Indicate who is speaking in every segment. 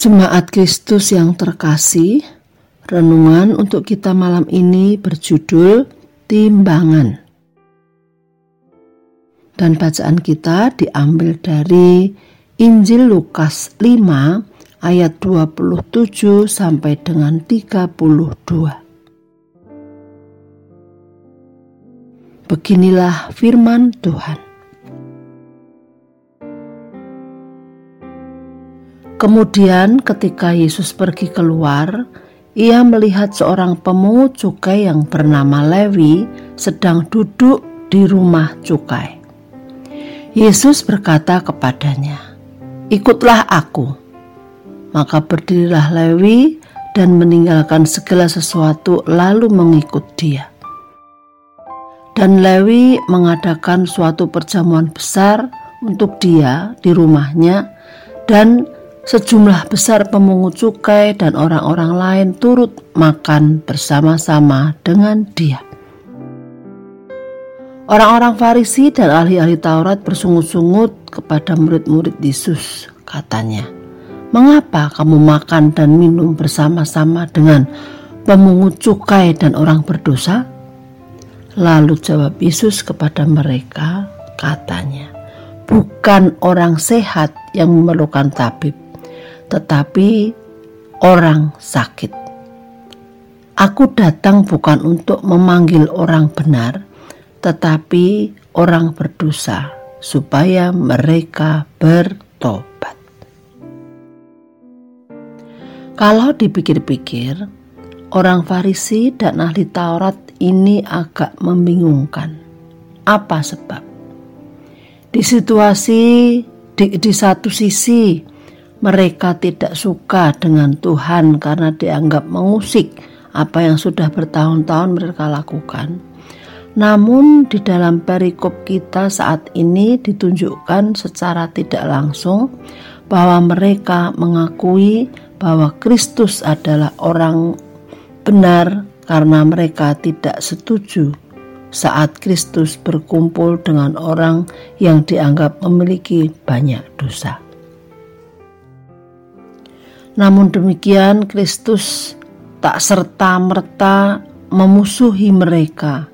Speaker 1: Jemaat Kristus yang terkasih, renungan untuk kita malam ini berjudul Timbangan. Dan bacaan kita diambil dari Injil Lukas 5 ayat 27 sampai dengan 32. Beginilah firman Tuhan. Kemudian ketika Yesus pergi keluar, ia melihat seorang pemungut cukai yang bernama Lewi sedang duduk di rumah cukai. Yesus berkata kepadanya, "Ikutlah aku." Maka berdirilah Lewi dan meninggalkan segala sesuatu lalu mengikut dia. Dan Lewi mengadakan suatu perjamuan besar untuk dia di rumahnya dan Sejumlah besar pemungut cukai dan orang-orang lain turut makan bersama-sama dengan dia. Orang-orang Farisi dan ahli-ahli Taurat bersungut-sungut kepada murid-murid Yesus, katanya. Mengapa kamu makan dan minum bersama-sama dengan pemungut cukai dan orang berdosa? Lalu jawab Yesus kepada mereka, katanya, bukan orang sehat yang memerlukan tabib, tetapi orang sakit. Aku datang bukan untuk memanggil orang benar, tetapi orang berdosa, supaya mereka bertobat. Kalau dipikir-pikir, orang Farisi dan ahli Taurat ini agak membingungkan. Apa sebab? Di situasi di, di satu sisi mereka tidak suka dengan Tuhan karena dianggap mengusik apa yang sudah bertahun-tahun mereka lakukan. Namun di dalam perikop kita saat ini ditunjukkan secara tidak langsung bahwa mereka mengakui bahwa Kristus adalah orang benar karena mereka tidak setuju saat Kristus berkumpul dengan orang yang dianggap memiliki banyak dosa. Namun demikian Kristus tak serta-merta memusuhi mereka.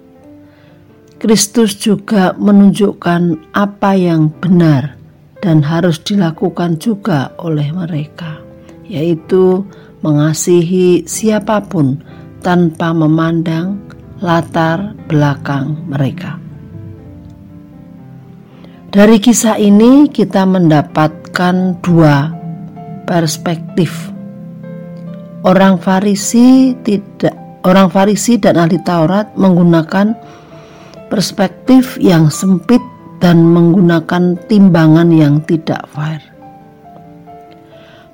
Speaker 1: Kristus juga menunjukkan apa yang benar dan harus dilakukan juga oleh mereka, yaitu mengasihi siapa pun tanpa memandang latar belakang mereka. Dari kisah ini, kita mendapatkan dua perspektif. Orang Farisi tidak orang Farisi dan ahli Taurat menggunakan perspektif yang sempit dan menggunakan timbangan yang tidak fair.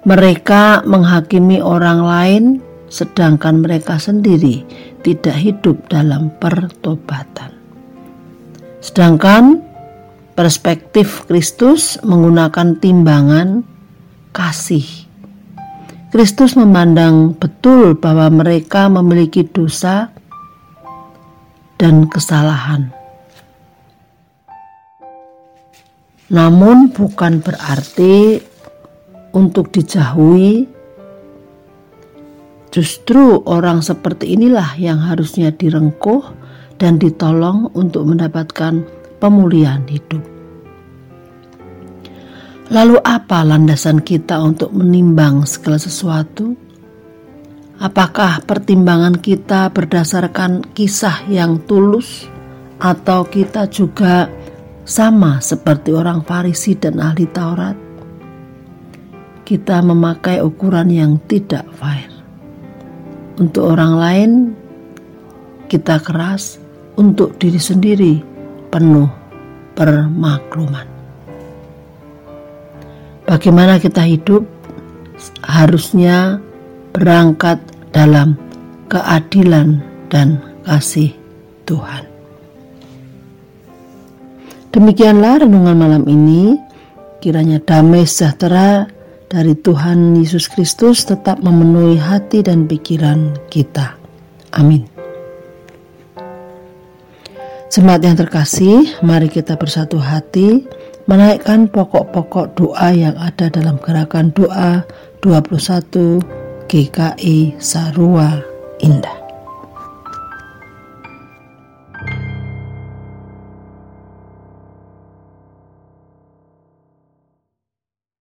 Speaker 1: Mereka menghakimi orang lain sedangkan mereka sendiri tidak hidup dalam pertobatan. Sedangkan perspektif Kristus menggunakan timbangan kasih. Kristus memandang betul bahwa mereka memiliki dosa dan kesalahan. Namun, bukan berarti untuk dijauhi. Justru orang seperti inilah yang harusnya direngkuh dan ditolong untuk mendapatkan pemulihan hidup. Lalu apa landasan kita untuk menimbang segala sesuatu? Apakah pertimbangan kita berdasarkan kisah yang tulus atau kita juga sama seperti orang Farisi dan ahli Taurat? Kita memakai ukuran yang tidak fair. Untuk orang lain kita keras, untuk diri sendiri penuh permakluman. Bagaimana kita hidup harusnya berangkat dalam keadilan dan kasih Tuhan. Demikianlah renungan malam ini. Kiranya damai sejahtera dari Tuhan Yesus Kristus tetap memenuhi hati dan pikiran kita. Amin. Jemaat yang terkasih, mari kita bersatu hati menaikkan pokok-pokok doa yang ada dalam gerakan doa 21 GKI Sarua Indah.